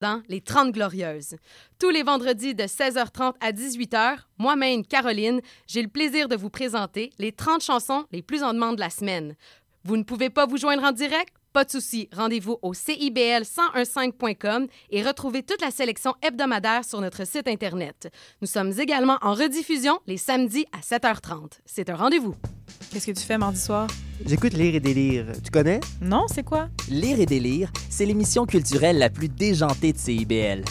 dans Les 30 Glorieuses. Tous les vendredis de 16h30 à 18h, moi-même, Caroline, j'ai le plaisir de vous présenter les 30 chansons les plus en demande de la semaine. Vous ne pouvez pas vous joindre en direct? Pas de souci, rendez-vous au CIBL1015.com et retrouvez toute la sélection hebdomadaire sur notre site Internet. Nous sommes également en rediffusion les samedis à 7h30. C'est un rendez-vous. Qu'est-ce que tu fais mardi soir? J'écoute Lire et délire. Tu connais? Non, c'est quoi? Lire et délire, c'est l'émission culturelle la plus déjantée de CIBL.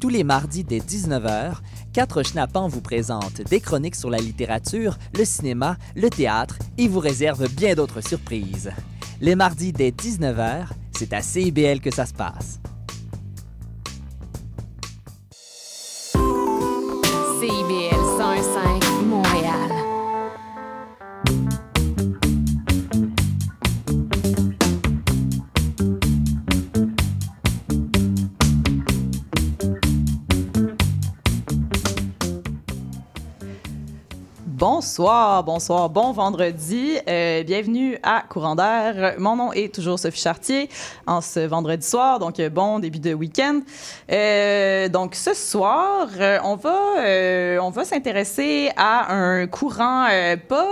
Tous les mardis dès 19h, quatre schnappants vous présentent des chroniques sur la littérature, le cinéma, le théâtre et vous réservent bien d'autres surprises. Les mardis dès 19h, c'est à CIBL que ça se passe. CIBL 105 Bonsoir, bonsoir, bon vendredi. Euh, bienvenue à Courant d'air. Mon nom est toujours Sophie Chartier en ce vendredi soir, donc euh, bon début de week-end. Euh, donc ce soir, on va, on va s'intéresser à un courant pas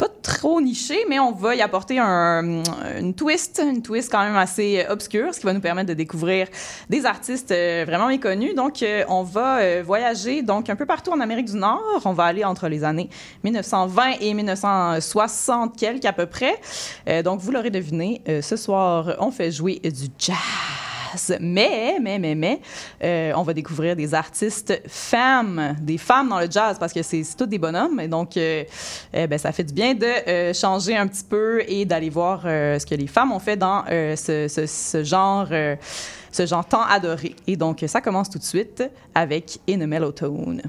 pas trop niché, mais on va y apporter un, une twist, une twist quand même assez obscure, ce qui va nous permettre de découvrir des artistes euh, vraiment méconnus. Donc, euh, on va euh, voyager donc un peu partout en Amérique du Nord. On va aller entre les années 1920 et 1960 quelques à peu près. Euh, donc, vous l'aurez deviné, euh, ce soir, on fait jouer du jazz. Mais, mais, mais, mais, euh, on va découvrir des artistes femmes, des femmes dans le jazz, parce que c'est tous des bonhommes. Et donc, euh, euh, ben, ça fait du bien de changer un petit peu et d'aller voir ce que les femmes ont fait dans ce, genre, ce genre tant adoré. Et donc, ça commence tout de suite avec In a Mellow Tone.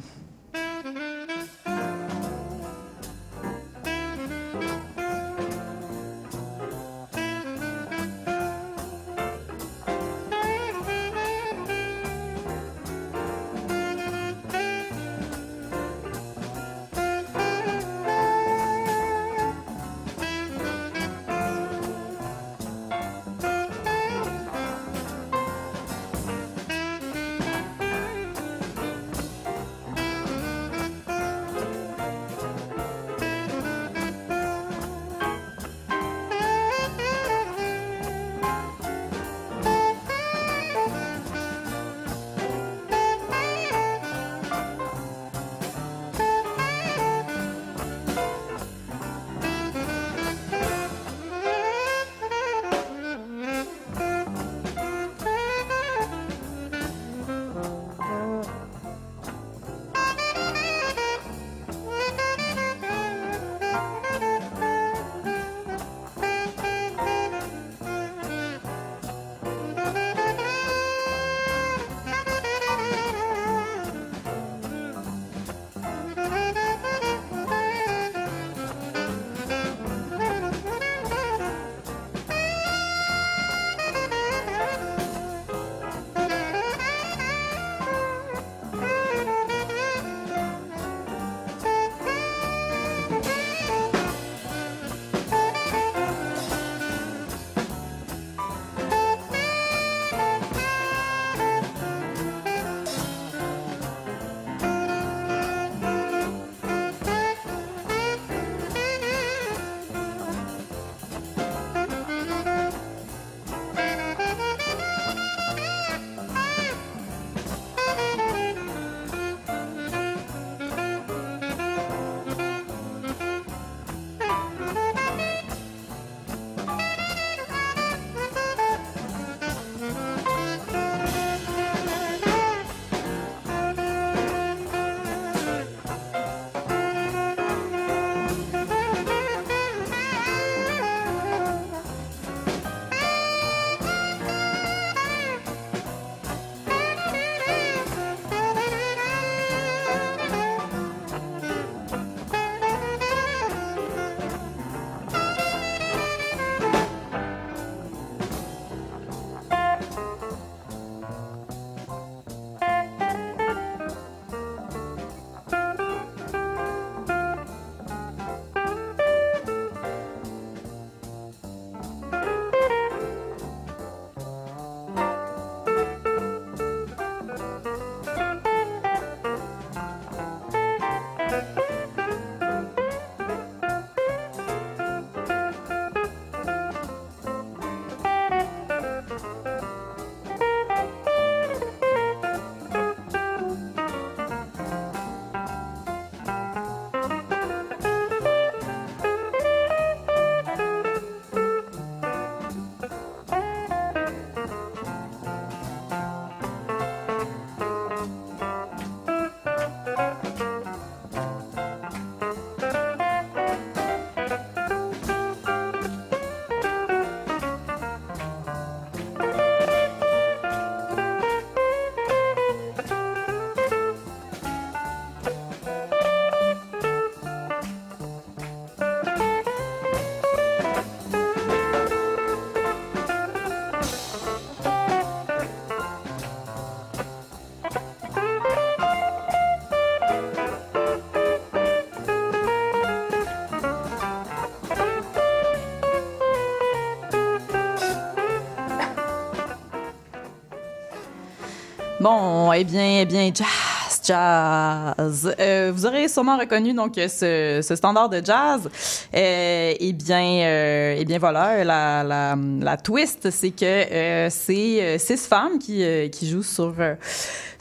Bon, eh bien, eh bien, jazz, jazz. Euh, vous aurez sûrement reconnu donc ce, ce standard de jazz. Euh, eh bien, euh, eh bien voilà, la, la, la twist, c'est que euh, c'est euh, six femmes qui, euh, qui jouent sur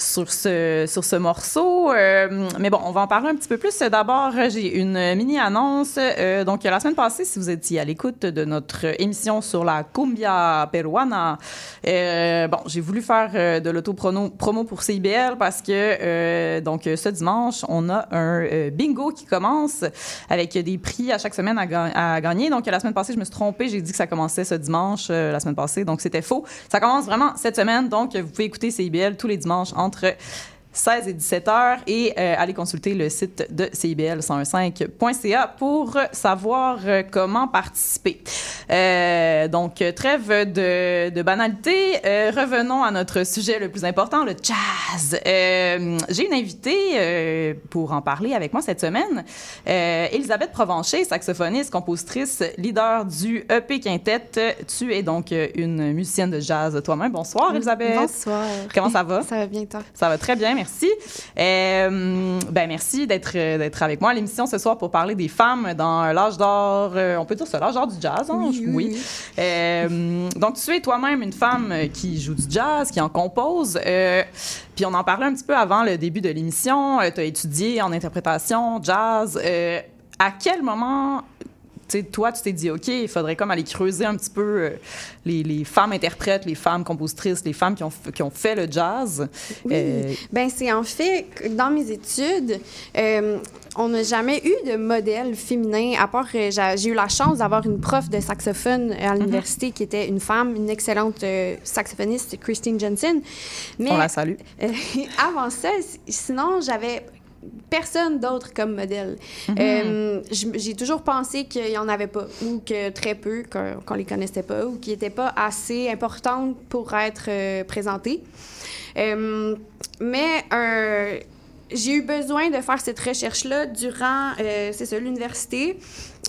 sur ce sur ce morceau. Euh, mais bon, on va en parler un petit peu plus. D'abord, j'ai une mini annonce. Euh, donc la semaine passée, si vous étiez à l'écoute de notre émission sur la cumbia peruana, euh, bon, j'ai voulu faire euh, de l'auto-promo promo pour CIBL parce que euh, donc ce dimanche, on a un euh, bingo qui commence avec des prix à chaque semaine à, ga- à gagner. Donc la semaine passée, je me suis trompée, j'ai dit que ça commençait ce dimanche la semaine passée, donc c'était faux. Ça commence vraiment cette semaine, donc vous pouvez écouter CIBL tous les dimanches entre entre 16 et 17 heures et euh, aller consulter le site de CIBL115.ca pour savoir euh, comment participer. Euh, donc, trêve de, de banalité, euh, revenons à notre sujet le plus important, le jazz. J'ai une invitée pour en parler avec moi cette semaine, Elisabeth Provencher, saxophoniste, compositrice, leader du EP Quintet. Tu es donc une musicienne de jazz toi-même. Bonsoir, Elisabeth. Bonsoir. Comment ça va? Ça va bien, toi? Ça va très bien, merci. Euh, ben merci d'être euh, d'être avec moi à l'émission ce soir pour parler des femmes dans l'âge d'or. euh, on peut dire ça, l'âge d'or du jazz, hein? Euh, donc tu es toi-même une femme qui joue du jazz, qui en compose. euh, puis on en parlait un petit peu avant le début de l'émission. tu as étudié en interprétation, jazz. À quel moment sais, toi, tu t'es dit, OK, il faudrait comme aller creuser un petit peu euh, les, les femmes interprètes, les femmes compositrices, les femmes qui ont, qui ont fait le jazz. Oui. Euh, Ben, c'est en fait, que dans mes études, euh, on n'a jamais eu de modèle féminin, à part, euh, j'ai eu la chance d'avoir une prof de saxophone à l'université qui était une femme, une excellente saxophoniste, Christine Jensen. Mais on la salue. avant ça, sinon, j'avais personne d'autre comme modèle. Mhm. Euh, J'ai toujours pensé qu'il n'y en avait pas, ou que très peu, qu'on qu'on les connaissait pas, ou qui n'étaient pas assez importantes pour être euh, présentées. Euh, mais euh, j'ai eu besoin de faire cette recherche-là durant, c'est ça, l'université.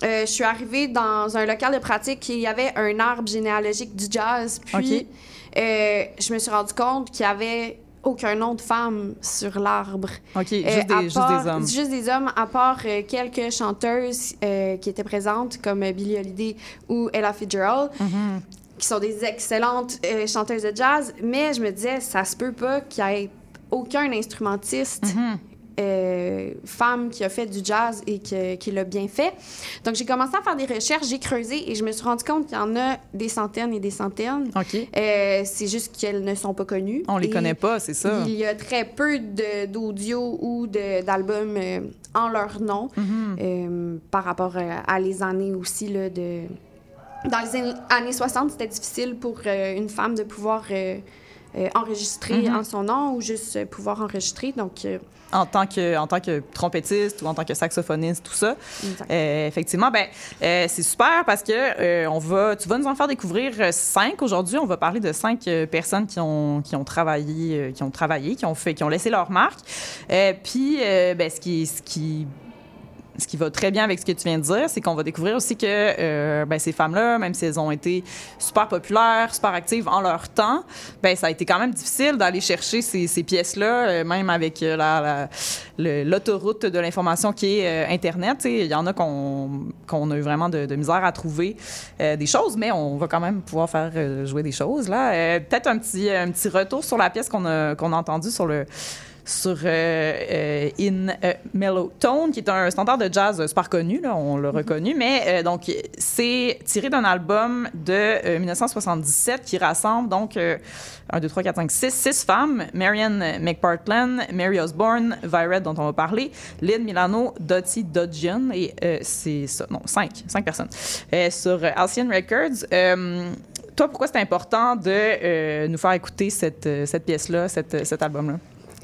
Je suis arrivée dans un local de pratique et il y avait un arbre généalogique du jazz. Puis, je me suis rendu compte qu'il y avait aucun nom de femme sur l'arbre. OK, juste, Euh, des, juste hommes. Juste des hommes, à part euh, quelques chanteuses euh, qui étaient présentes, comme Billie Holiday ou Ella Fitzgerald, Mhm. qui sont des excellentes chanteuses de jazz. Mais je me disais, ça se peut pas qu'il y ait aucun instrumentiste Mhm. Euh, femme qui a fait du jazz et que- qui l'a bien fait. Donc, j'ai commencé à faire des recherches, j'ai creusé et je me suis rendu compte qu'il y en a des centaines et des centaines. OK. Euh, c'est juste qu'elles ne sont pas connues. On les Et connaît pas, c'est ça. Il y a très peu d'audio ou d'albums euh, en leur nom Mhm. par rapport à les années aussi là, de... Dans les années- années 60, c'était difficile pour une femme de pouvoir euh, enregistrer Mhm. en son nom ou juste euh, pouvoir enregistrer. Donc, euh, En tant, que, en tant que trompettiste ou en tant que saxophoniste, tout ça. Euh, effectivement, ben, c'est super parce que on va, tu vas nous en faire découvrir cinq aujourd'hui. On va parler de cinq personnes qui ont, qui ont travaillé, qui ont travaillé, qui ont fait, qui ont laissé leur marque. Puis, ben, ce qui, ce qui ce qui va très bien avec ce que tu viens de dire, c'est qu'on va découvrir aussi que euh, ben, ces femmes-là, même si elles ont été super populaires, super actives en leur temps, ben, ça a été quand même difficile d'aller chercher ces, ces pièces-là, euh, même avec euh, la- l'autoroute de l'information qui est Internet. Il y en a qu'on a eu vraiment de, de misère à trouver des choses, mais on va quand même pouvoir faire jouer des choses. là. Peut-être un petit, un petit retour sur la pièce qu'on a, qu'on a entendue sur le sur euh, euh, In euh, Mellow Tone, qui est un standard de jazz super connu, là, on l'a reconnu, mais donc c'est tiré d'un album de euh, 1977 qui rassemble donc euh, 1, 2, 3, 4, 5, 6, 6 femmes, Marianne McPartland, Mary Osborne, Viret dont on va parler, Lynn Milano, Dottie Dodgian, et c'est ça, non, 5, 5 personnes, sur Alcyon Records. Toi, pourquoi c'est important de euh, nous faire écouter cette, cette pièce-là, cet album-là?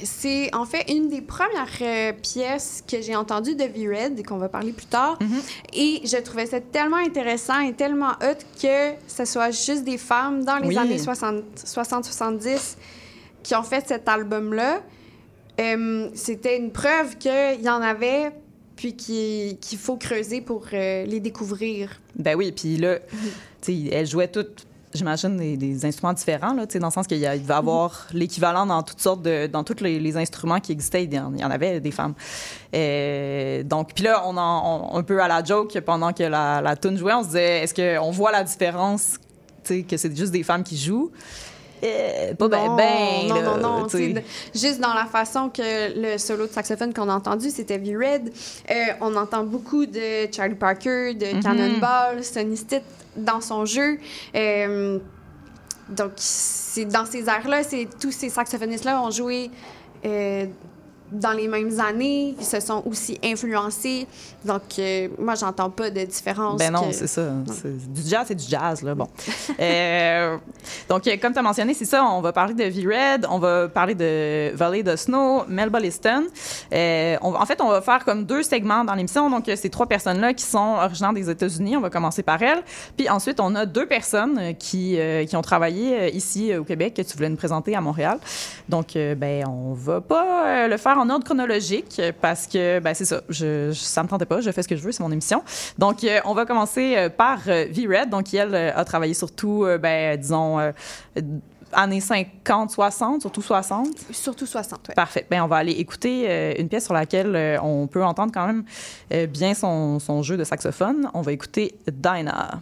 C'est en fait une des premières euh, pièces que j'ai entendues de V-Red, qu'on va parler plus tard. Mhm. Et je trouvais ça tellement intéressant et tellement hot que ce soit juste des femmes dans les Oui. années 60-70 qui ont fait cet album-là. Euh, C'était une preuve qu'il y en avait, puis qui- qu'il faut creuser pour euh, les découvrir. Ben oui, puis là, tu sais, elles jouaient toutes j'imagine, des, des instruments différents, là, dans le sens qu'il va y avoir l'équivalent dans toutes sortes de, dans tous les, les instruments qui existaient, il y en, avait des femmes. Euh, donc, puis là, on en, on- un peu à la joke, pendant que la, la tune jouait, on se disait, est-ce qu'on voit la différence, que c'est juste des femmes qui jouent? Euh, pas ben, non, ben, non, là, non, Juste dans la façon que le solo de saxophone qu'on a entendu, c'était V-Red. Euh, on entend beaucoup de Charlie Parker, de Mhm. Cannonball, Sonny Stitt dans son jeu. Euh, donc, c'est dans ces airs-là, c'est tous ces saxophonistes-là ont joué euh, dans les mêmes années, ils se sont aussi influencés. Donc, euh, moi, j'entends pas de différence. Ben non, que- c'est ça. Du jazz, c'est du jazz, là. Bon. Euh, donc, comme tu as mentionné, c'est ça. On va parler de V-Red, on va parler de Valley de Snow, Melba Liston. Euh, on en fait, on va faire comme deux segments dans l'émission. Donc, euh, ces trois personnes-là qui sont originaires des États-Unis, on va commencer par elles. Puis ensuite, on a deux personnes qui, qui ont travaillé ici au Québec que tu voulais nous présenter à Montréal. Donc, ben, on va pas le faire en ordre chronologique euh, parce que, ben, c'est ça. Je, je- ça me tentait pas. Je fais ce que je veux. C'est mon émission. Donc, euh, on va commencer euh, par V-Red. Donc, elle euh, a travaillé surtout, ben, disons, années 50, 60, surtout 60. Surtout 60, ouais. Parfait. Ben, on va aller écouter euh, une pièce sur laquelle euh, on peut entendre quand même euh, bien son, son jeu de saxophone. On va écouter Dinah.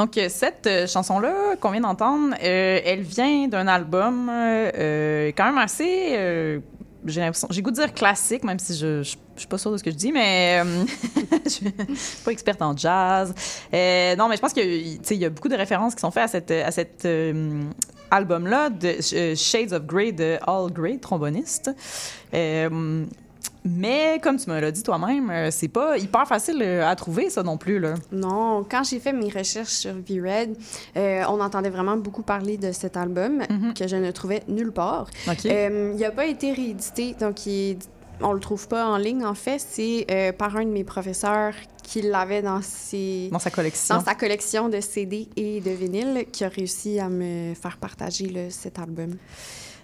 Donc, euh, cette euh, chanson-là qu'on vient d'entendre, euh, elle vient d'un album quand même assez. j'ai l'impression, j'ai goût de dire classique, même si je, je, je suis pas sûre de ce que je dis, mais je suis pas experte en jazz. Non, mais je pense qu'il y a beaucoup de références qui sont faites à cette, à cette album-là de Shades of Grey de All Grey, tromboniste. Mais comme tu me l'as dit toi-même, euh, c'est pas hyper facile euh, à trouver ça non plus là. Non, quand j'ai fait mes recherches sur V-Red, euh, on entendait vraiment beaucoup parler de cet album Mhm. que je ne trouvais nulle part. Ok. Euh, il n'a pas été réédité, donc il est- on le trouve pas en ligne. En fait, c'est euh, par un de mes professeurs qui l'avait dans ses dans sa collection. dans sa collection de CD et de vinyle qui a réussi à me faire partager là, cet album.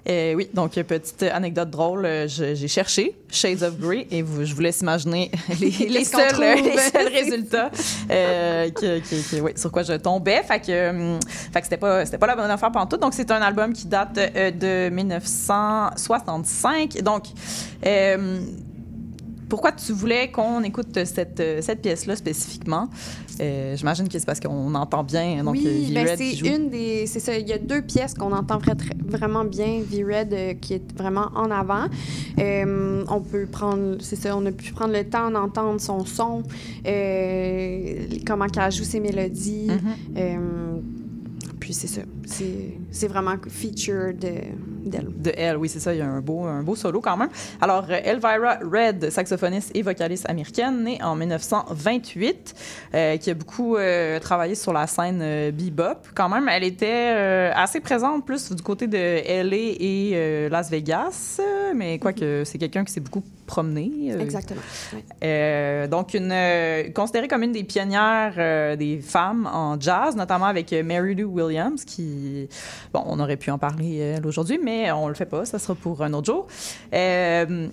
Euh, oui, donc petite anecdote drôle, euh, j'ai cherché Shades of Grey et vous- je vous laisse imaginer les, seuls, trouve? les seuls résultats euh, que- que- que- oui, sur quoi je tombais. Fait que, fait que c'était pas la bonne affaire pendant tout. Donc c'est un album qui date de 1965. Donc euh, pourquoi tu voulais qu'on écoute cette, cette pièce-là spécifiquement? Euh, J'imagine que c'est parce qu'on entend bien donc, oui, euh, ben c'est une des. C'est ça, il y a deux pièces qu'on entend très- vraiment bien, V-Red euh, qui est vraiment en avant. Euh, on peut prendre. C'est ça, on a pu prendre le temps d'entendre son son, comment qu'elle joue ses mélodies. Mhm. Euh, puis c'est ça. C'est vraiment feature de- d'elle. de elle, oui, c'est ça. Il y a un beau, un beau solo quand même. Alors, euh, Elvira Red, saxophoniste et vocaliste américaine, née en 1928, euh, qui a beaucoup euh, travaillé sur la scène euh, bebop. Quand même, elle était assez présente plus du côté de LA et Las Vegas, mais quoique c'est quelqu'un qui s'est beaucoup promené. Exactement. ouais. donc, une, considérée comme une des pionnières des femmes en jazz, notamment avec Mary Lou Williams, qui, bon, on aurait pu en parler euh, elle, aujourd'hui, mais on le fait pas, ça sera pour un autre jour. Euh,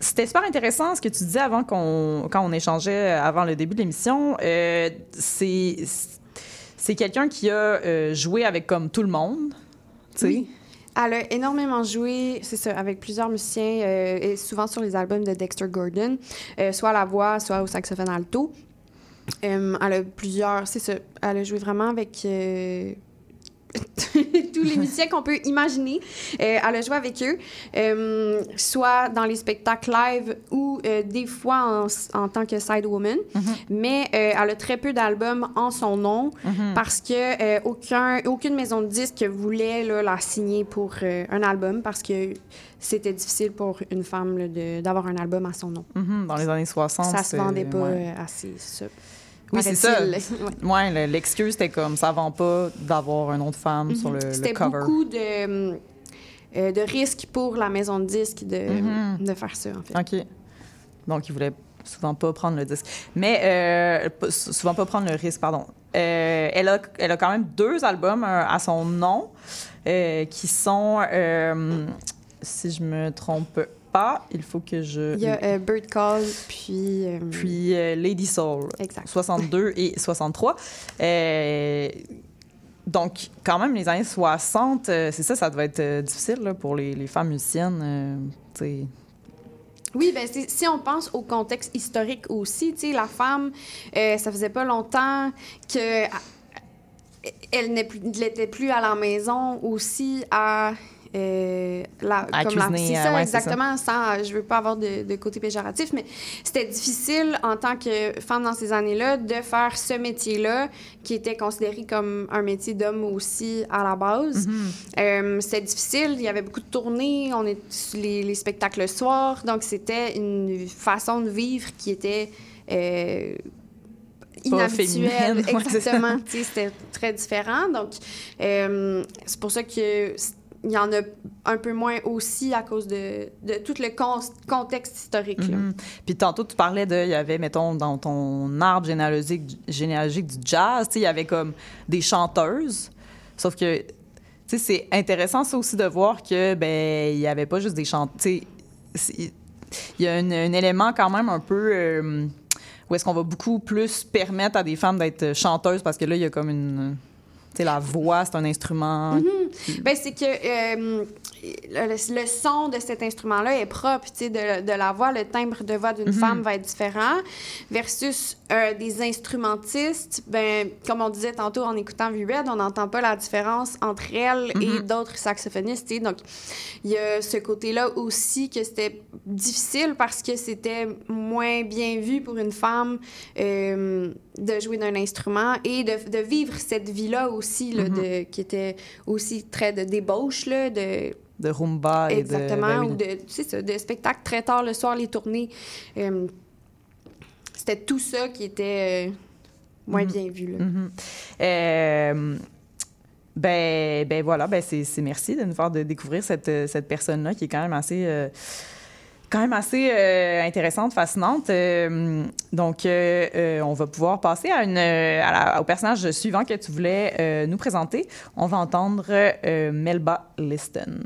c'était super intéressant ce que tu disais avant qu'on, quand on échangeait avant le début de l'émission. Euh, c'est, c'est quelqu'un qui a euh, joué avec comme tout le monde, tu sais. Elle a énormément joué, c'est ça, avec plusieurs musiciens, euh, et souvent sur les albums de Dexter Gordon, euh, soit à la voix, soit au saxophone alto. Euh, elle a plusieurs, c'est ça, elle a joué vraiment avec euh, tous les musiciens qu'on peut imaginer. Euh, elle a joué avec eux, euh, soit dans les spectacles live ou euh, des fois en, en tant que side woman. Mais euh, elle a très peu d'albums en son nom parce que euh, aucun, aucune maison de disques voulait là, la signer pour euh, un album parce que c'était difficile pour une femme d'avoir un album à son nom. Mhm, dans les années 60. ça se vendait pas ouais. euh, assez, ça. Oui, c'est ça. Ouais. Ouais, le- l'excuse, c'était comme ça vend pas d'avoir un nom de femme sur le, le Mhm. C'était cover. beaucoup de, euh, de risques pour la maison de disques de, Mhm. de faire ça, en fait. OK. Donc, il voulait souvent pas prendre le disque. Mais euh, souvent pas prendre le risque, pardon. Euh, elle, a, elle a quand même deux albums à son nom euh, qui sont, euh, si je me trompe pas, il faut que je... Il y a euh, Bird Call, puis... euh, Puis euh, Lady Soul. Exact. 62 et 63. Euh, donc, quand même, les années 60, euh, c'est ça, ça devait être difficile là, pour les, les femmes musiciennes. Oui, ben si on pense au contexte historique aussi, tu sais, la femme, euh, ça faisait pas longtemps que elle n'était plus à la maison aussi à euh, la, À comme cuisiner, euh, ça ouais, exactement sans je veux pas avoir de, de côté péjoratif mais c'était difficile en tant que femme dans ces années-là de faire ce métier-là qui était considéré comme un métier d'homme aussi à la base euh, c'était difficile, il y avait beaucoup de tournées, on est les, les spectacles le soir, donc c'était une façon de vivre qui était euh, inhabituelle. ça. Exactement, c'était très différent. Donc, euh, c'est pour ça que il y en a un peu moins aussi à cause de, de tout le con- contexte historique. là. Mhm. Puis tantôt, tu parlais de, il y avait, mettons, dans ton arbre généalogique, généalogique du jazz, il y avait comme des chanteuses. Sauf que, tu sais, c'est intéressant ça aussi de voir que, ben, il y avait pas juste des c'est- il y a un, un élément quand même un peu. euh, où est-ce qu'on va beaucoup plus permettre à des femmes d'être chanteuses parce que là, il y a comme une. La voix, c'est un instrument. Ben, c'est que euh, le, le son de cet instrument-là est propre, tu sais, de, de la voix, le timbre de voix d'une femme va être différent, versus euh, des instrumentistes, ben, comme on disait tantôt en écoutant V-Red, on n'entend pas la différence entre elle et d'autres saxophonistes, tu sais. Donc, il y a ce côté-là aussi que c'était difficile parce que c'était moins bien vu pour une femme euh, de jouer d'un instrument et de, de vivre cette vie-là aussi, là, de, qui était aussi très de débauche, là, de De rumba et de... Exactement, ben ou de, tu sais, ça, de spectacles très tard le soir, les tournées. Euh, c'était tout ça qui était euh, moins bien vu. Là. Mhm. Euh, ben, ben voilà, ben c'est merci de nous faire de découvrir cette, cette personne-là qui est quand même assez, quand même assez euh, intéressante, fascinante. Euh, donc, euh, on va pouvoir passer à une, à la- au personnage suivant que tu voulais nous présenter. On va entendre Melba Liston.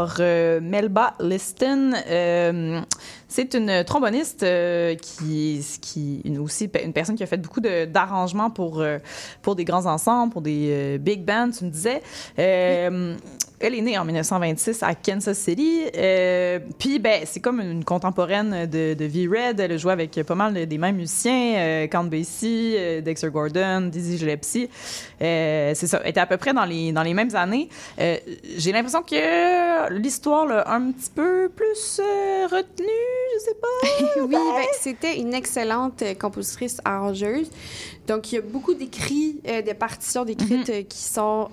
Alors, euh, Melba Liston, euh, c'est une tromboniste euh, qui, qui aussi une personne qui a fait beaucoup d'arrangements pour, pour des grands ensembles, pour des big bands, tu me disais. Elle est née en 1926 à Kansas City. Euh, puis, ben, c'est comme une contemporaine de, de V-Red. Elle a joué avec pas mal des mêmes musiciens, euh, Count Basie, euh, Dexter Gordon, Dizzy Gillespie. Euh, c'est ça. Elle était à peu près dans les, dans les mêmes années. J'ai l'impression que l'histoire l'a un petit peu plus retenue, je sais pas. oui, ben, c'était une excellente compositrice arrangeuse. Donc, il y a beaucoup d'écrits, euh, de partitions d'écrites euh, qui sont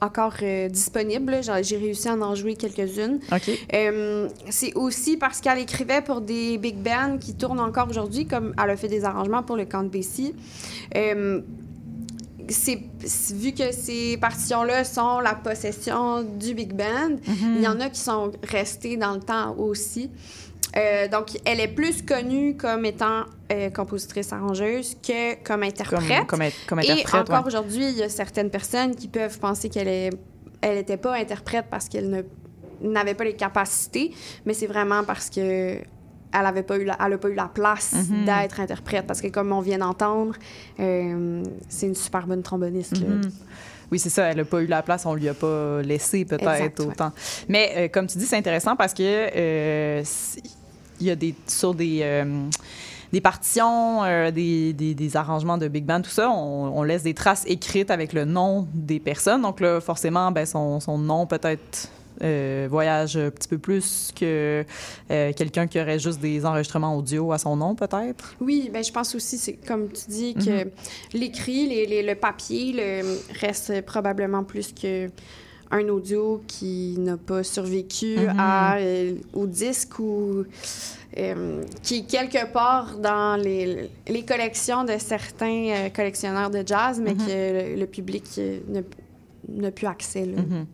encore euh, disponibles. J'ai réussi à en jouer quelques-unes. Euh, c'est aussi parce qu'elle écrivait pour des big bands qui tournent encore aujourd'hui, comme elle a fait des arrangements pour le Count Basie. Euh, c'est, c'est- vu que ces partitions-là sont la possession du big band, il y en a qui sont restées dans le temps aussi. Euh, donc, elle est plus connue comme étant euh, compositrice arrangeuse que comme interprète. comme, comme Et interprète. encore ouais. aujourd'hui, il y a certaines personnes qui peuvent penser qu'elle est, elle n'était pas interprète parce qu'elle ne n'avait pas les capacités, mais c'est vraiment parce que elle avait pas eu la, elle a pas eu la place Mhm. d'être interprète parce que comme on vient d'entendre, euh, c'est une super bonne tromboniste. là. Oui, c'est ça. Elle n'a pas eu la place, on lui a pas laissé peut-être ouais. autant. Mais euh, comme tu dis, c'est intéressant parce que euh, il y a des sur des euh, des partitions, euh, des, des, des arrangements de big band, tout ça, on, on laisse des traces écrites avec le nom des personnes. Donc là, forcément, ben, son, son nom peut-être euh, voyage un petit peu plus que euh, quelqu'un qui aurait juste des enregistrements audio à son nom, peut-être? Oui, ben je pense aussi, c'est comme tu dis, que l'écrit, les- les- le papier le, reste probablement plus que un audio qui n'a pas survécu Mhm. à, euh, au disque ou euh, qui est quelque part dans les, les collections de certains euh, collectionneurs de jazz, mais Mhm. que le, le public euh, n'a- plus accès. là. Mhm.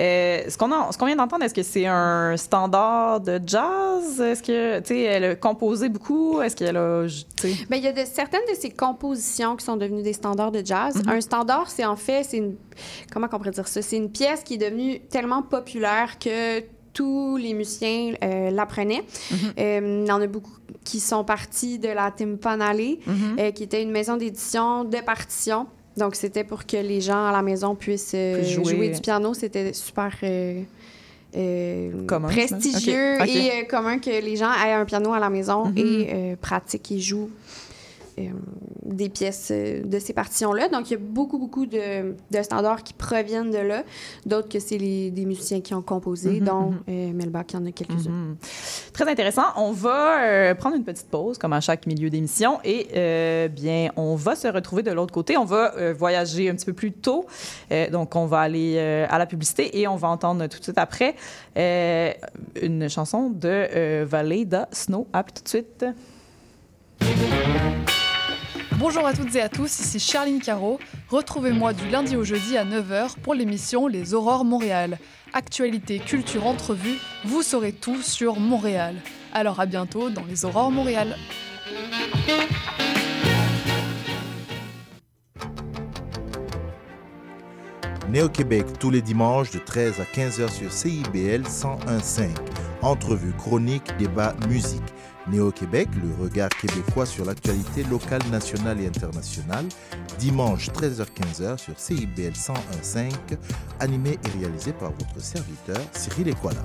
Euh, ce qu'on vient d'entendre, est-ce que c'est un standard de jazz? Est-ce que, tu sais, elle a composé beaucoup? Est-ce qu'elle a, tu sais... Ben, il y a de, certaines de ces compositions qui sont devenues des standards de jazz. Un standard, c'est en fait, c'est une, comment on pourrait dire ça? C'est une pièce qui est devenue tellement populaire que tous les musiciens euh, l'apprenaient. Euh, il y en a beaucoup qui sont partis de la Timpanale, qui était une maison d'édition de partitions. Donc, c'était pour que les gens à la maison puissent euh, jouer. jouer. du piano. C'était super euh, euh, Commun, prestigieux et commun que les gens aient un piano à la maison Mhm. et pratiquent et jouent des pièces euh, de ces partitions-là. Donc, il y a beaucoup, beaucoup de, de standards qui proviennent de là. D'autres que c'est des musiciens qui ont composé, Mhm, dont mhm. euh, Melba, qui en a quelques-uns. Mhm. Très intéressant. On va euh, prendre une petite pause, comme à chaque milieu d'émission, et euh, bien, on va se retrouver de l'autre côté. On va euh, voyager un petit peu plus tôt. Euh, donc, on va aller euh, à la publicité et on va entendre tout de suite après euh, une chanson de euh, Valeda Snow. À tout de suite. Bonjour à toutes et à tous, ici Charline Caro. Retrouvez-moi du lundi au jeudi à 9h pour l'émission Les Aurores Montréal. Actualité, culture, entrevue, vous saurez tout sur Montréal. Alors à bientôt dans Les Aurores Montréal. Néo-Québec tous les dimanches de 13 à 15h sur CIBL 101.5. Entrevue, chronique, débat, musique. Néo-Québec, le regard québécois sur l'actualité locale, nationale et internationale. Dimanche 13h-15h sur CIBL 101.5. Animé et réalisé par votre serviteur Cyril Equala.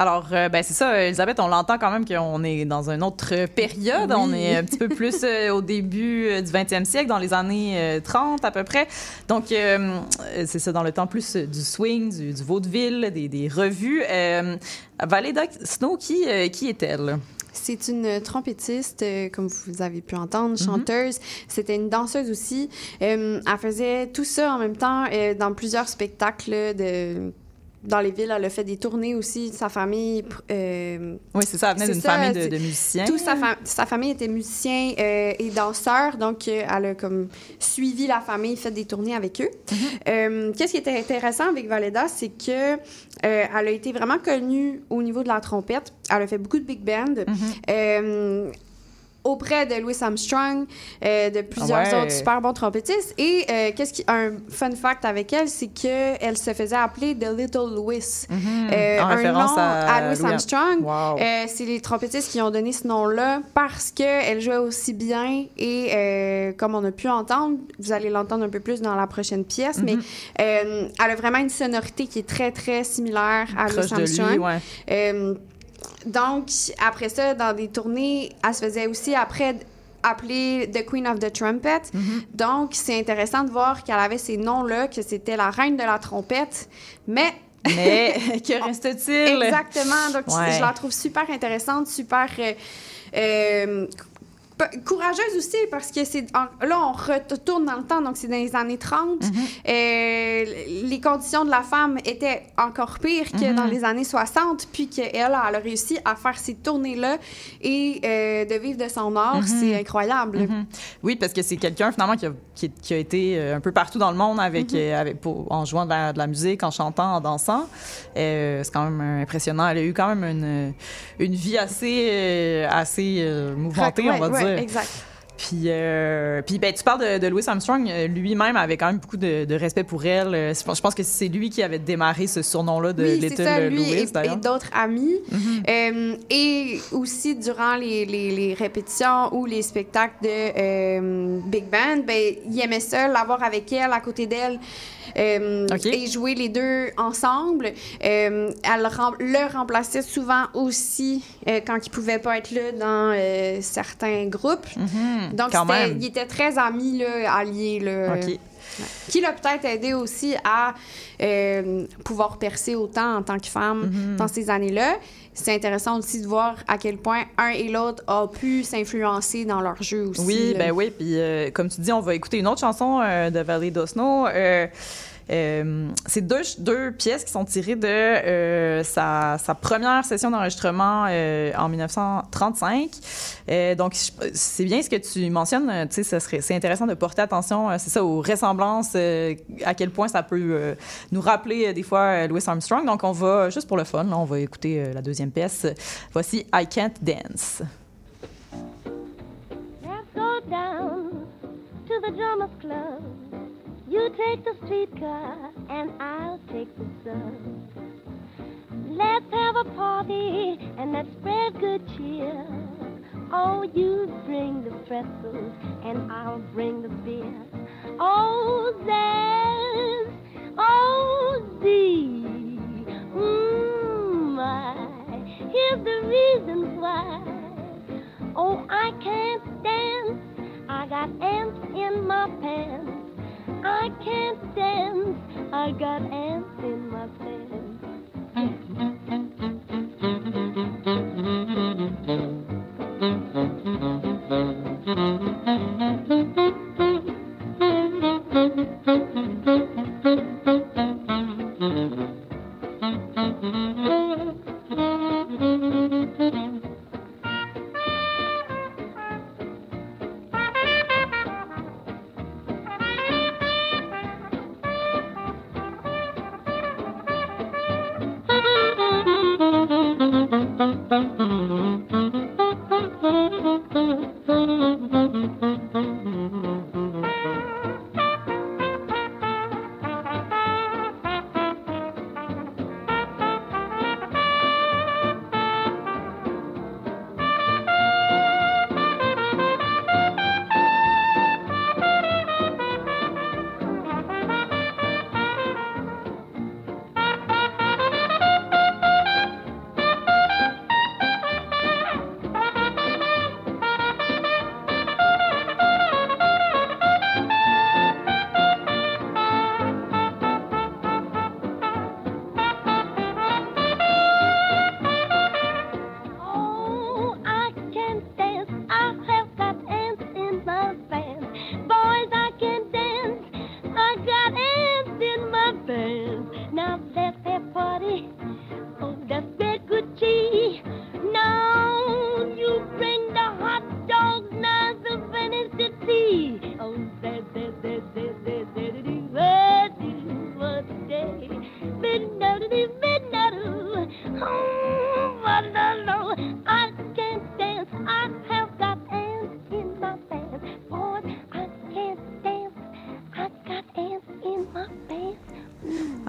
Alors, euh, ben c'est ça, Elisabeth, on l'entend quand même qu'on est dans une autre période. On est un petit peu plus euh, au début euh, du 20e siècle, dans les années euh, 30 à peu près. Donc, euh, c'est ça, dans le temps plus euh, du swing, du, du vaudeville, des, des revues. Euh, Valeda Snow, qui, euh, qui est-elle? C'est une trompettiste, euh, comme vous avez pu entendre, chanteuse. C'était une danseuse aussi. Euh, elle faisait tout ça en même temps euh, dans plusieurs spectacles de dans les villes. Elle a fait des tournées aussi. Sa famille. euh, Oui, c'est ça, elle venait C'est d'une famille de, musiciens. toute sa, fa- sa famille était musicien euh, et danseur, donc euh, elle a comme suivi la famille, fait des tournées avec eux. Euh, Qu'est-ce qui était intéressant avec Valeda, c'est que elle a été vraiment connue au niveau de la trompette. Elle a fait beaucoup de big band. Euh, auprès de Louis Armstrong, euh, de plusieurs Ah ouais. autres super bons trompettistes. Et euh, qu'est-ce qui un fun fact avec elle, c'est que elle se faisait appeler The Little Louis, Mhm. Euh, en un référence nom à, à Louis Armstrong. Wow. C'est les trompettistes qui ont donné ce nom-là parce qu'elle jouait aussi bien et comme on a pu entendre, vous allez l'entendre un peu plus dans la prochaine pièce, mais Mhm. elle a vraiment une sonorité qui est très, très similaire à Louis de Armstrong. lui, ouais. Donc, après ça, dans des tournées, elle se faisait aussi après appeler The Queen of the Trumpet. Mhm. Donc, c'est intéressant de voir qu'elle avait ces noms-là, que c'était la reine de la trompette, mais Mais que reste-t-il? Exactement. Donc, Ouais. je la trouve super intéressante, super euh, euh, courageuse aussi, parce que c'est là, on retourne dans le temps, donc c'est dans les années 30. Mhm. Euh, les conditions de la femme étaient encore pires que Mhm. dans les années 60, puis qu'elle, elle a réussi à faire ces tournées-là et euh, de vivre de son art. Mhm. C'est incroyable. Oui, parce que c'est quelqu'un finalement qui a, qui, qui a été euh, un peu partout dans le monde avec, avec pour- en jouant de la, de la musique, en chantant, en dansant. Euh, c'est quand même impressionnant. Elle a eu quand même une, une vie assez, assez mouvementée, Ouais, on va ouais, dire. Exact. Puis, euh, puis ben, tu parles de, de Louis Armstrong. euh, Lui-même avait quand même beaucoup de, de respect pour elle. Euh, Je pense que c'est lui qui avait démarré ce surnom-là de oui, Little ça, lui Louis, et, d'autres amis. Mhm. Euh, et aussi, durant les, les- les répétitions ou les spectacles de euh, Big Band, ben, il aimait ça, l'avoir avec elle, à côté d'elle, euh, Ok. et jouer les deux ensemble. Elle rem- le remplaçait souvent aussi quand il pouvait pas être là dans certains groupes. Mhm. Donc, Quand même. il était très ami, là, allié. Là, OK. qui l'a peut-être aidé aussi à euh, pouvoir percer autant en tant que femme Mhm. dans ces années-là. C'est intéressant aussi de voir à quel point un et l'autre ont pu s'influencer dans leur jeu aussi. Oui, là. ben oui. Puis euh, comme tu dis, on va écouter une autre chanson euh, de Valley d'Osno. Euh, c'est deux, pièces qui sont tirées de euh, sa, première session d'enregistrement euh, en 1935. Euh, donc, c'est bien ce que tu mentionnes. Tu sais, c'est intéressant de porter attention, c'est ça, aux ressemblances, à quel point ça peut nous rappeler des fois Louis Armstrong. Donc, on va, juste pour le fun, on va écouter la deuxième pièce. Voici I Can't Dance. Let's go down to the drummers club. You take the streetcar and I'll take the bus. Let's have a party and let's spread good cheer. Oh, you bring the pretzels and I'll bring the beer. Oh, there's, oh, thee. Mm, my. Here's the reasons why. Oh, I can't dance. I got ants in my pants. I can't dance. I got ants in my pants.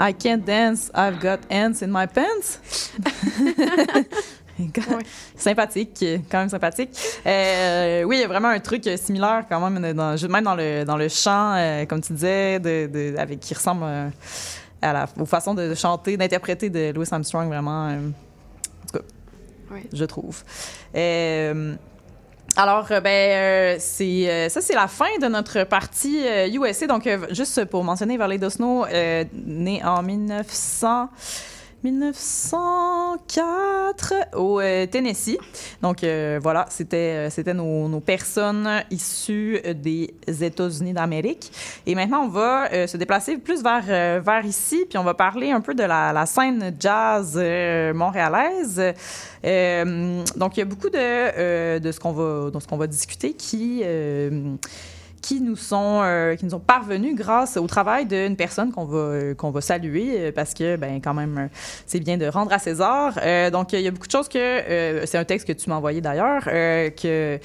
I can't dance, I've got ants in my pants. Sympathique, quand même sympathique. Euh, oui, il y a vraiment un truc euh, similaire quand même, dans, même dans le, dans le chant, euh, comme tu disais, de, de- avec, qui ressemble euh, à la, aux façons de chanter, d'interpréter de Louis Armstrong, vraiment. euh, en tout cas, Oui. je trouve. Alors, euh, ben, euh, c'est euh, ça, c'est la fin de notre partie euh, USA. Donc, euh, juste pour mentionner, Varley Dosno, euh, né en 1900. 1904 au euh, Tennessee. Donc euh, voilà, c'était euh, c'était nos, personnes issues des États-Unis d'Amérique. Et maintenant, on va se déplacer plus vers, vers ici, puis on va parler un peu de la, la scène jazz montréalaise. Donc, il y a beaucoup de, de ce qu'on va, de ce qu'on va discuter qui... qui nous sont euh, qui nous ont parvenus grâce au travail d'une personne qu'on va qu'on va saluer euh, parce que ben quand même euh, c'est bien de rendre à César. Euh, donc il y a beaucoup de choses que euh, c'est un texte que tu m'as envoyé d'ailleurs que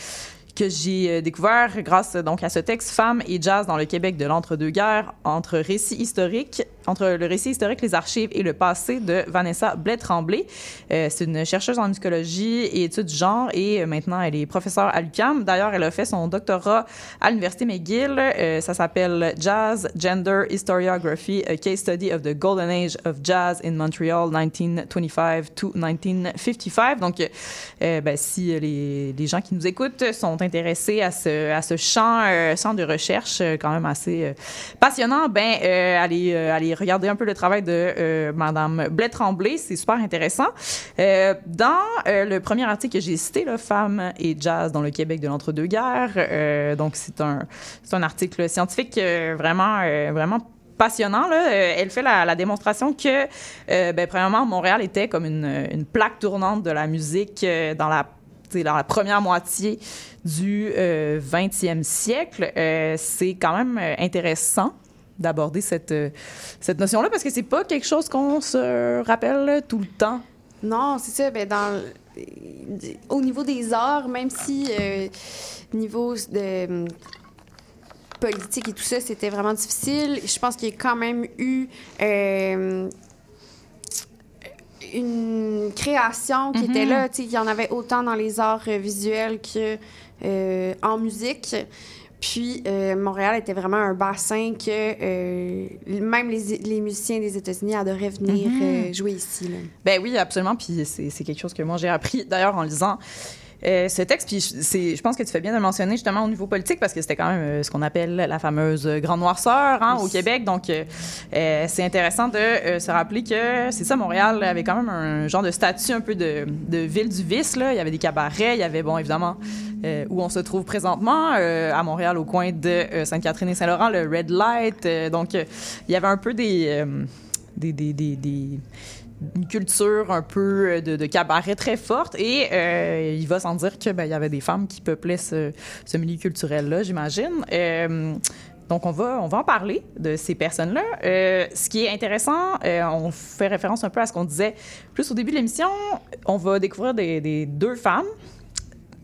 que j'ai euh, découvert grâce donc à ce texte Femmes et jazz dans le Québec de l'entre-deux-guerres entre récits historiques entre le récit historique, les archives et le passé de Vanessa Blais-Tremblay. Euh, c'est une chercheuse en musicologie et études du genre et euh, maintenant elle est professeure à l'UQAM. D'ailleurs, elle a fait son doctorat à l'Université McGill. Euh, ça s'appelle Jazz, Gender, Historiography, a Case Study of the Golden Age of Jazz in Montreal 1925 to 1955. Donc, euh, ben, si les, les gens qui nous écoutent sont intéressés à ce, champ, euh, de recherche euh, quand même assez euh, passionnant, ben, allez, allez regarder un peu le travail de Madame Blais-Tremblay. C'est super intéressant. Dans le premier article que j'ai cité, là, Femmes et jazz dans le Québec de l'entre-deux-guerres, donc c'est un, un article scientifique vraiment, vraiment passionnant. Elle fait la, démonstration que, ben, premièrement, Montréal était comme une, plaque tournante de la musique dans la dans la première moitié du euh, 20e siècle. Euh, c'est quand même euh, intéressant d'aborder cette, euh, cette notion-là parce que c'est pas quelque chose qu'on se rappelle tout le temps. Non, c'est ça. Ben, dans, au niveau des arts, même si euh, niveau politique et tout ça, c'était vraiment difficile, je pense qu'il y a quand même eu une création qui était là. Tu sais, Il y en avait autant dans les arts euh, visuels que euh, en musique. Puis euh, Montréal était vraiment un bassin que euh, même les, les musiciens des États-Unis adoraient venir euh, jouer ici. là. Ben oui, absolument. Puis c'est quelque chose que moi j'ai appris d'ailleurs en lisant euh, ce texte. Puis je- pense que tu fais bien de le mentionner justement au niveau politique parce que c'était quand même euh, ce qu'on appelle la fameuse grande noirceur hein, au Québec. Donc euh, euh, c'est intéressant de euh, se rappeler que c'est ça, Montréal avait quand même un genre de statut un peu de, de ville du vice. Là. Il y avait des cabarets, il y avait bon évidemment euh, où on se trouve présentement euh, à Montréal au coin de euh, Sainte-Catherine et Saint-Laurent, le Red Light. Euh, donc euh, il y avait un peu euh, des, des, des, des- une culture un peu euh, de, de cabaret très forte et euh, il va sans dire que ben, il y avait des femmes qui peuplaient ce, ce milieu culturel là j'imagine. Euh, donc on va on va en parler de ces personnes là ce qui est intéressant on fait référence un peu à ce qu'on disait plus au début de l'émission. On va découvrir des, des deux femmes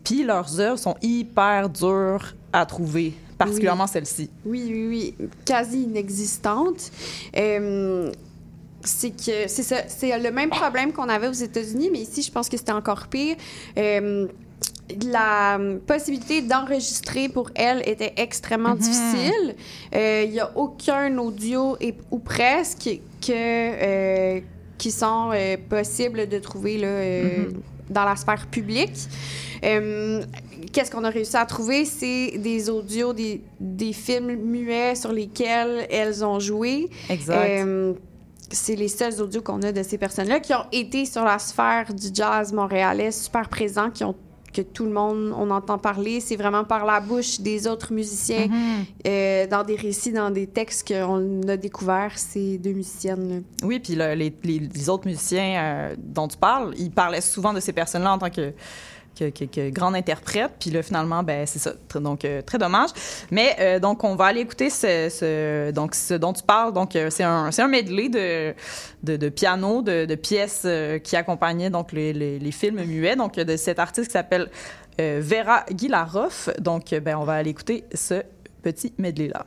puis leurs œuvres sont hyper dures à trouver particulièrement celle-ci. Oui, oui, oui, quasi inexistante. Euh, c'est que c'est ça, c'est le même problème qu'on avait aux États-Unis, mais ici, je pense que c'était encore pire. Euh, la possibilité d'enregistrer pour elle était extrêmement difficile. Euh, Il n'y a aucun audio et, ou presque que, euh, qui sont euh, possibles de trouver là, euh, dans la sphère publique. Euh, Qu'est-ce qu'on a réussi à trouver? C'est des audios, des, des films muets sur lesquels elles ont joué. exact Euh, c'est les seuls audios qu'on a de ces personnes-là qui ont été sur la sphère du jazz montréalais, super présents, qui ont que tout le monde, on entend parler. C'est vraiment par la bouche des autres musiciens, euh, dans des récits, dans des textes qu'on a découvert ces deux musiciennes-là. Oui, puis le- les autres musiciens euh, dont tu parles, ils parlaient souvent de ces personnes-là en tant que, que, grandes interprètes. Puis là, finalement, ben, c'est ça. Donc, euh, très dommage. Mais euh, donc, on va aller écouter ce, donc, ce dont tu parles. Donc, euh, c'est un, un medley de, de, piano, de, pièces qui accompagnaient donc, les, films muets. Donc, de cet artiste qui s'appelle Vera Gilaroff. Donc, ben, on va aller écouter ce petit medley-là.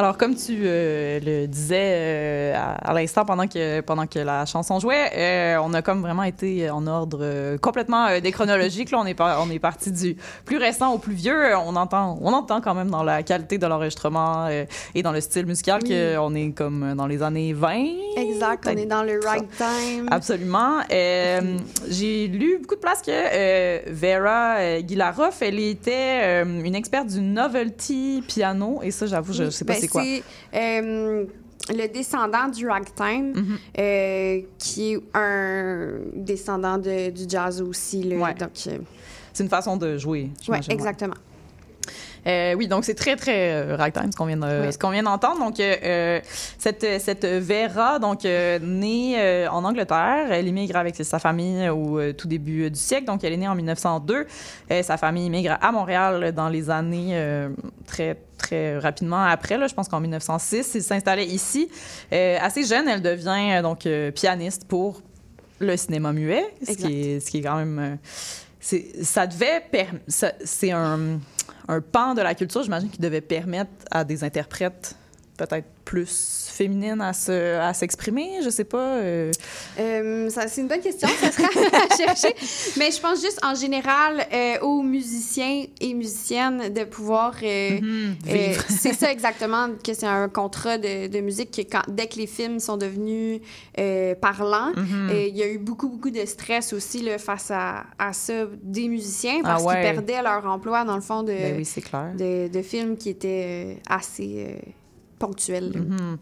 Alors, comme tu euh, le disais euh, à, à l'instant pendant que, pendant que la chanson jouait, euh, on a comme vraiment été en ordre euh, complètement euh, déchronologique. Là, on est, par- on est parti du plus récent au plus vieux. On entend, on entend quand même dans la qualité de l'enregistrement euh, et dans le style musical Oui. qu'on est comme dans les années 20. Exact, on est dans le ragtime. Absolument. Euh, J'ai lu beaucoup de places que euh, Vera euh, Gilaroff, elle était euh, une experte du novelty piano. Et ça, j'avoue, je ne sais pas Ben, c'est quoi. C'est le descendant du ragtime, Mhm. euh, qui est un descendant de- du jazz aussi. Là. Ouais. Donc, euh, C'est une façon de jouer. ouais. exactement. Euh, oui, donc c'est très, très euh, ragtime, ce qu'on vient de- Oui. ce qu'on vient d'entendre. Donc, euh, euh, cette, cette Vera, donc, née en Angleterre, elle immigre avec sa famille au tout début du siècle. Donc, elle est née en 1902. Euh, sa famille immigre à Montréal dans les années très très rapidement après, là, je pense qu'en 1906, il s'installait ici. Assez jeune, elle devient donc pianiste pour le cinéma muet, ce qui, est, ce qui est quand même... c'est, ça devait... per- ça- c'est un, un pan de la culture, j'imagine, qui devait permettre à des interprètes peut-être plus féminines à, se, à s'exprimer, je sais pas. euh, Euh, ça, c'est une bonne question, ça sera à chercher. Mais je pense juste en général euh, aux musiciens et musiciennes de pouvoir. mhm, vivre. c'est ça exactement, que c'est un contrat de, de musique que quand, dès que les films sont devenus parlants, Mhm. il y a eu beaucoup, beaucoup de stress aussi là, face à, à ça des musiciens parce Ah ouais. qu'ils perdaient leur emploi dans le fond de, Ben oui, c'est clair. de, de films qui étaient assez ponctuels. là. Mhm.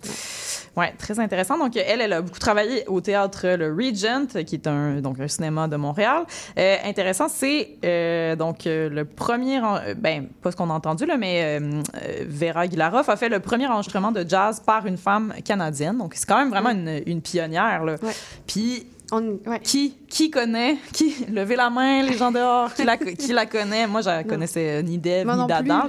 Ouais, très intéressant. Donc, elle, elle a beaucoup travaillé au théâtre Le Regent, qui est un, donc, un cinéma de Montréal. Euh, intéressant, c'est euh, donc euh, le premier, en- ben, pas ce qu'on a entendu, là, mais euh, Vera Gilaroff a fait le premier enregistrement de jazz par une femme canadienne. Donc, c'est quand même vraiment une, une pionnière. Là. Ouais. Puis, On- ouais. qui, qui connaît, qui, levez la main, les gens dehors, qui la, qui la connaît? Moi, je la connaissais ni Moi ni d'Adam.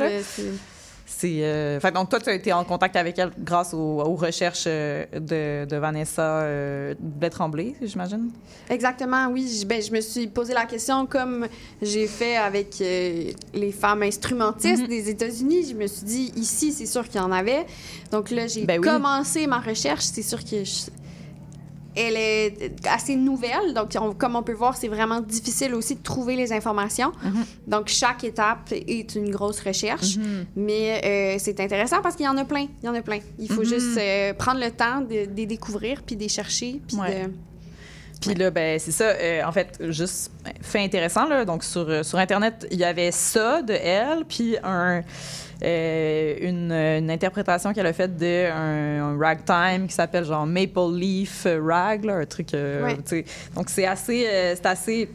C'est- euh, donc, toi, tu as été en contact avec elle grâce aux, aux recherches euh, de, de Vanessa euh, Blais-Tremblay, j'imagine? Exactement, oui. Je, ben, je me suis posé la question comme j'ai fait avec euh, les femmes instrumentistes Mhm. des États-Unis. Je me suis dit, ici, c'est sûr qu'il y en avait. Donc là, j'ai Ben oui. commencé ma recherche. C'est sûr que je- elle est assez nouvelle. Donc, on- comme on peut voir, c'est vraiment difficile aussi de trouver les informations. Mhm. Donc, chaque étape est une grosse recherche. Mhm. Mais euh, c'est intéressant parce qu'il y en a plein. Il y en a plein. Il faut Mhm. juste euh, prendre le temps de, de les découvrir puis de les chercher. Puis Ouais. de... Puis là, ben, c'est ça. euh, en fait, juste ben, fait intéressant, là. Donc, sur, sur Internet, il y avait ça de elle, puis un. Euh, une, une interprétation qu'elle a faite de un, ragtime qui s'appelle genre Maple Leaf Rag, là, un truc. euh, Ouais. Donc, c'est assez, euh, c'est assez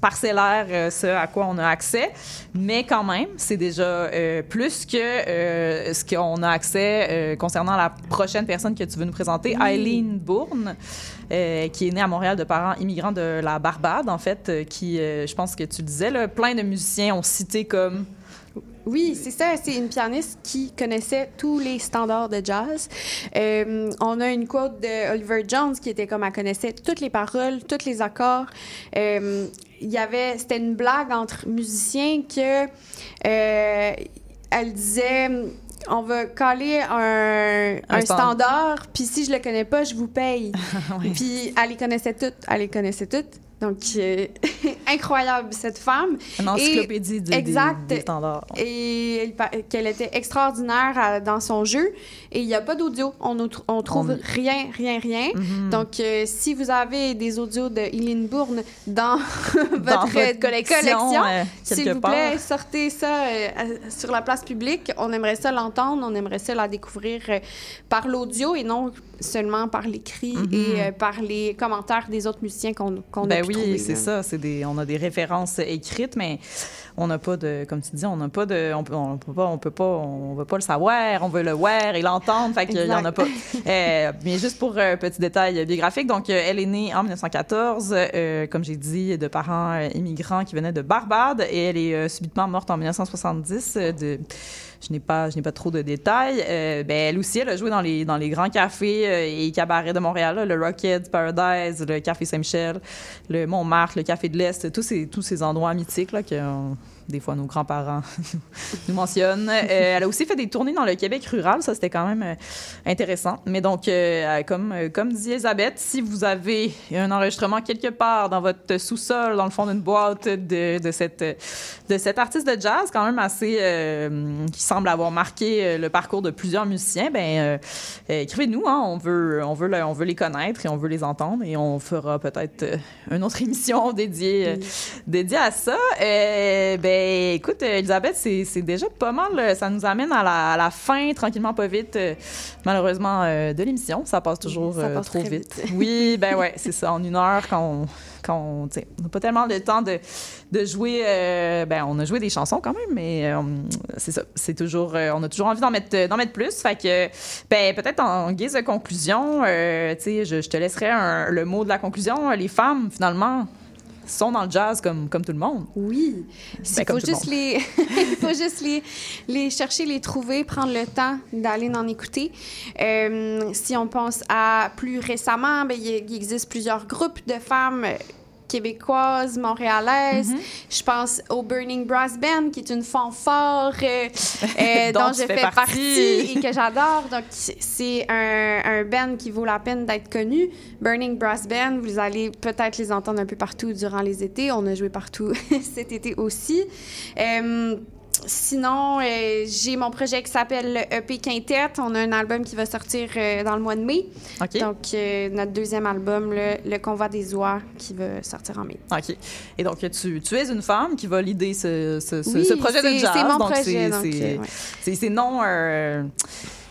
parcellaire ce à quoi on a accès, mais quand même, c'est déjà plus que ce qu'on a accès concernant la prochaine personne que tu veux nous présenter, Eileen Bourne, euh, qui est née à Montréal de parents immigrants de la Barbade, en fait, euh, qui, euh, je pense que tu le disais, là, plein de musiciens ont cité comme Oui, c'est ça. C'est une pianiste qui connaissait tous les standards de jazz. Euh, on a une quote de Oliver Jones qui était comme elle connaissait toutes les paroles, tous les accords. Euh, il y avait, c'était une blague entre musiciens que euh, elle disait. On va coller un, Un un stand- standard, puis si je le connais pas, je vous paye. Puis elle les connaissait toutes, elle les connaissait toutes. Donc, euh, incroyable, cette femme. une encyclopédie des- des, exact. des standards. Et qu'elle était extraordinaire à- dans son jeu. Et il n'y a pas d'audio. On, ne trouve On- rien, rien, rien. Mhm. Donc, euh, si vous avez des audios de Eileen Bourne dans, Dans votre, collection, euh, s'il vous part. plaît, sortez ça euh, sur la place publique. On aimerait ça l'entendre, on aimerait ça la découvrir euh, par l'audio et non seulement par l'écrit Mhm. et euh, par les commentaires des autres musiciens qu'on a Ben pu oui, c'est là. ça. C'est des, on a des références écrites, mais on n'a pas de, comme tu dis, on n'a pas de, on peut, on peut pas, on peut pas, on veut pas le savoir, on veut le voir et l'entendre. Fait qu'il y en a pas. Euh, mais juste pour un petit détail biographique, donc euh, elle est née en 1914, euh, comme j'ai dit, de parents euh, immigrants qui venaient de Barbade, et elle est euh, subitement morte en 1970 euh, de je n'ai pas, je n'ai pas trop de détails. Euh, ben, elle aussi, elle a joué dans les, dans les grands cafés euh, et cabarets de Montréal, le Rocket Paradise, le Café Saint-Michel, le Montmartre, le Café de l'Est, tous ces, tous ces endroits mythiques là, que, des fois nos grands-parents nous mentionnent. Euh, elle a aussi fait des tournées dans le Québec rural, ça c'était quand même euh, intéressant. Mais donc, euh, comme, comme dit Elisabeth, si vous avez un enregistrement quelque part dans votre sous-sol, dans le fond d'une boîte de, de, cette, de cet artiste de jazz, quand même assez, euh, qui semble avoir marqué le parcours de plusieurs musiciens, ben euh, écrivez-nous, hein, on, veut, on, veut on veut les connaître et on veut les entendre et on fera peut-être une autre émission dédiée, dédiée à ça. Euh, ben écoute, euh, Elisabeth, c'est déjà pas mal. euh, Ça nous amène à la, à la fin, tranquillement, pas vite, euh, malheureusement, euh, de l'émission. Ça passe toujours Ça passe trop vite. vite. Oui, ben ouais, c'est ça. En une heure, quand on, n'a pas tellement le temps de, de jouer. euh, ben, on a joué des chansons quand même, mais euh, c'est ça. C'est toujours, euh, on a toujours envie d'en mettre, d'en mettre plus. Fait que, ben, peut-être en guise de conclusion, je, je te laisserai un- le mot de la conclusion. Les femmes, finalement, sont dans le jazz comme, comme tout le monde. Oui. Ben, Il comme faut le juste, les... Il faut juste les, les chercher, les trouver, prendre le temps d'aller en écouter. Euh, si on pense à plus récemment, ben, il, il existe plusieurs groupes de femmes québécoises, montréalaises. Mm-hmm. Je pense au Burning Brass Band, qui est une fanfare euh, euh, Dont dont, je fais fais partie. partie et que j'adore. Donc, c'est un, un band qui vaut la peine d'être connu. Burning Brass Band, vous allez peut-être les entendre un peu partout durant les étés. On a joué partout cet été aussi. Euh, Sinon, euh, j'ai mon projet qui s'appelle le EP Quintet. On a un album qui va sortir euh, dans le mois de mai. Donc, euh, notre deuxième album, le, le Convoi des oies, qui va sortir en mai. OK. Et donc, tu, tu es une femme qui va l'idée ce, ce, Oui, ce projet de c'est- jazz. c'est mon donc, projet, ouais. c'est non.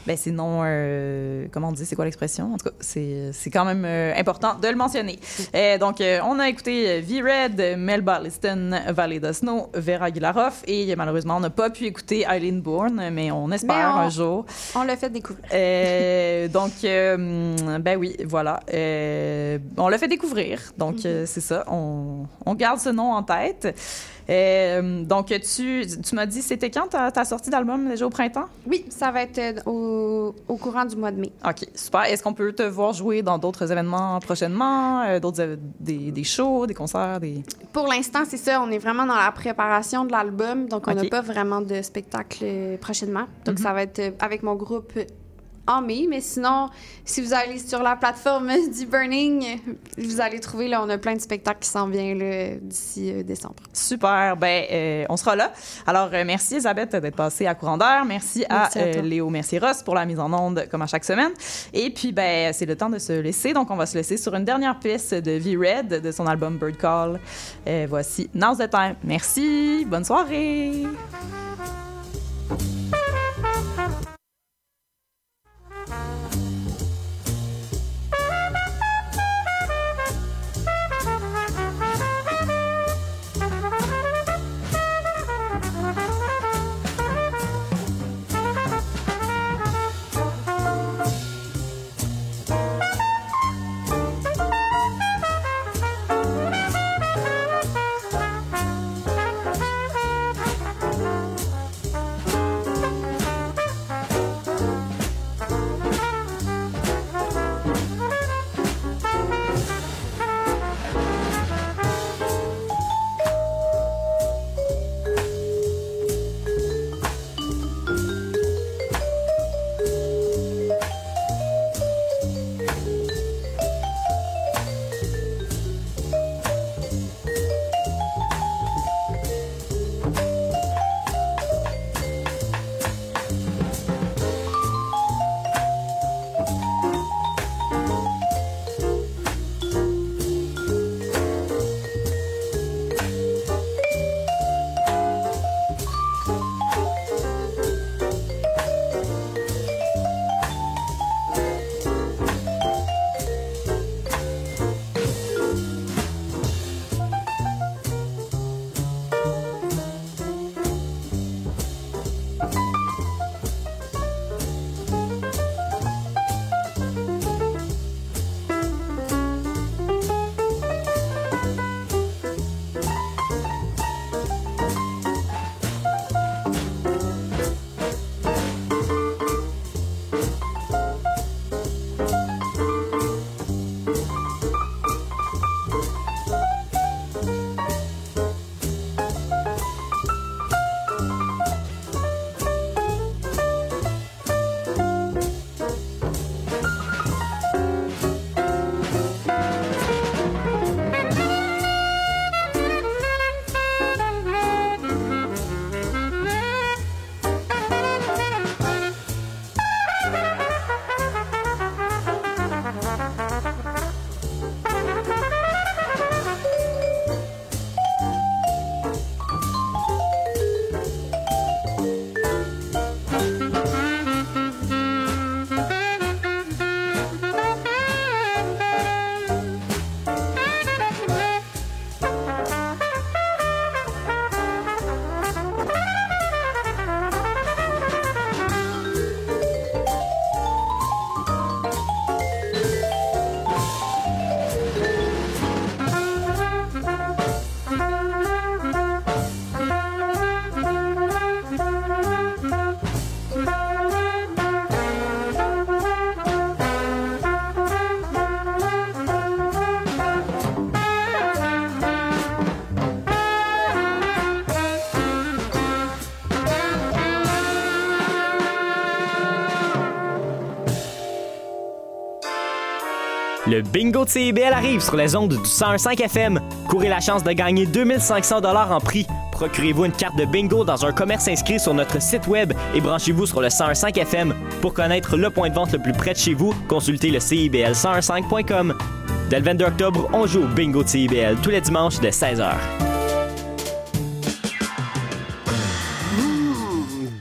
Ben, c'est non. euh, comment on dit C'est quoi l'expression? En tout cas, c'est c'est quand même euh, important de le mentionner. Euh, donc, euh, on a écouté euh, V-Red, Melba Liston, Valley Snow, Vera Gilaroff et euh, malheureusement, on n'a pas pu écouter Eileen Bourne, mais on espère Mais on- un jour. On l'a fait découvrir. Donc, euh, ben oui, voilà. On l'a fait découvrir. Donc, euh, c'est ça. On, on garde ce nom en tête. Euh, donc, tu, tu m'as dit, c'était quand ta, ta sortie d'album déjà au printemps? Oui, ça va être euh, au, au courant du mois de mai. OK, super. Est-ce qu'on peut te voir jouer dans d'autres événements prochainement? Euh, d'autres, des, des shows, des concerts, des... Pour l'instant, c'est ça. On est vraiment dans la préparation de l'album. Donc, on n'a pas vraiment de spectacle prochainement. Donc, Mhm. ça va être avec mon groupe en mai. Mais sinon, si vous allez sur la plateforme du Burning, vous allez trouver, là, on a plein de spectacles qui s'en viennent d'ici euh, décembre. Super. Ben, euh, on sera là. Alors, euh, merci, Elisabeth, d'être passée à Courant d'air. Merci, Merci à. Léo Mercier-Ross pour la mise en onde, comme à chaque semaine. Et puis, ben, c'est le temps de se laisser. Donc, on va se laisser sur une dernière pièce de V-Red de son album Bird Call. Voici Now's the Time. Merci. Bonne soirée. Le bingo de CIBL arrive sur les ondes du 101.5 FM. Courez la chance de gagner 2500 dollars en prix. Procurez-vous une carte de bingo dans un commerce inscrit sur notre site web et branchez-vous sur le 101.5 FM. Pour connaître le point de vente le plus près de chez vous, consultez le CIBL101.5.com. Dès le 22 octobre, on joue au bingo de CIBL tous les dimanches de 16h.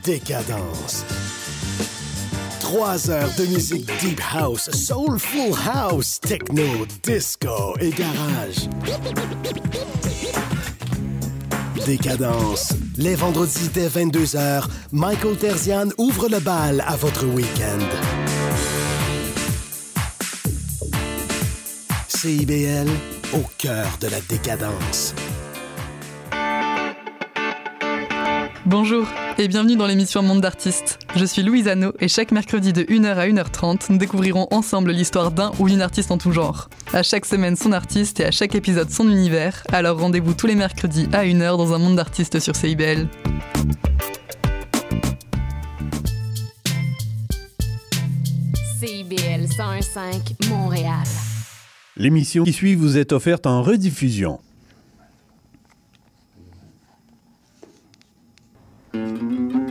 Décadence. Trois heures de musique deep house, soulful house, techno, disco et garage. Décadence. Les vendredis dès 22h, Michael Terzian ouvre le bal à votre week-end. CIBL, au cœur de la décadence. Bonjour et bienvenue dans l'émission Monde d'artistes. Je suis Louise Anneau et chaque mercredi de 1h à 1h30, nous découvrirons ensemble l'histoire d'un ou d'une artiste en tout genre. À chaque semaine son artiste et à chaque épisode son univers, alors rendez-vous tous les mercredis à 1h dans un monde d'artistes sur CIBL. CIBL 101.5 Montréal. L'émission qui suit vous est offerte en rediffusion. Música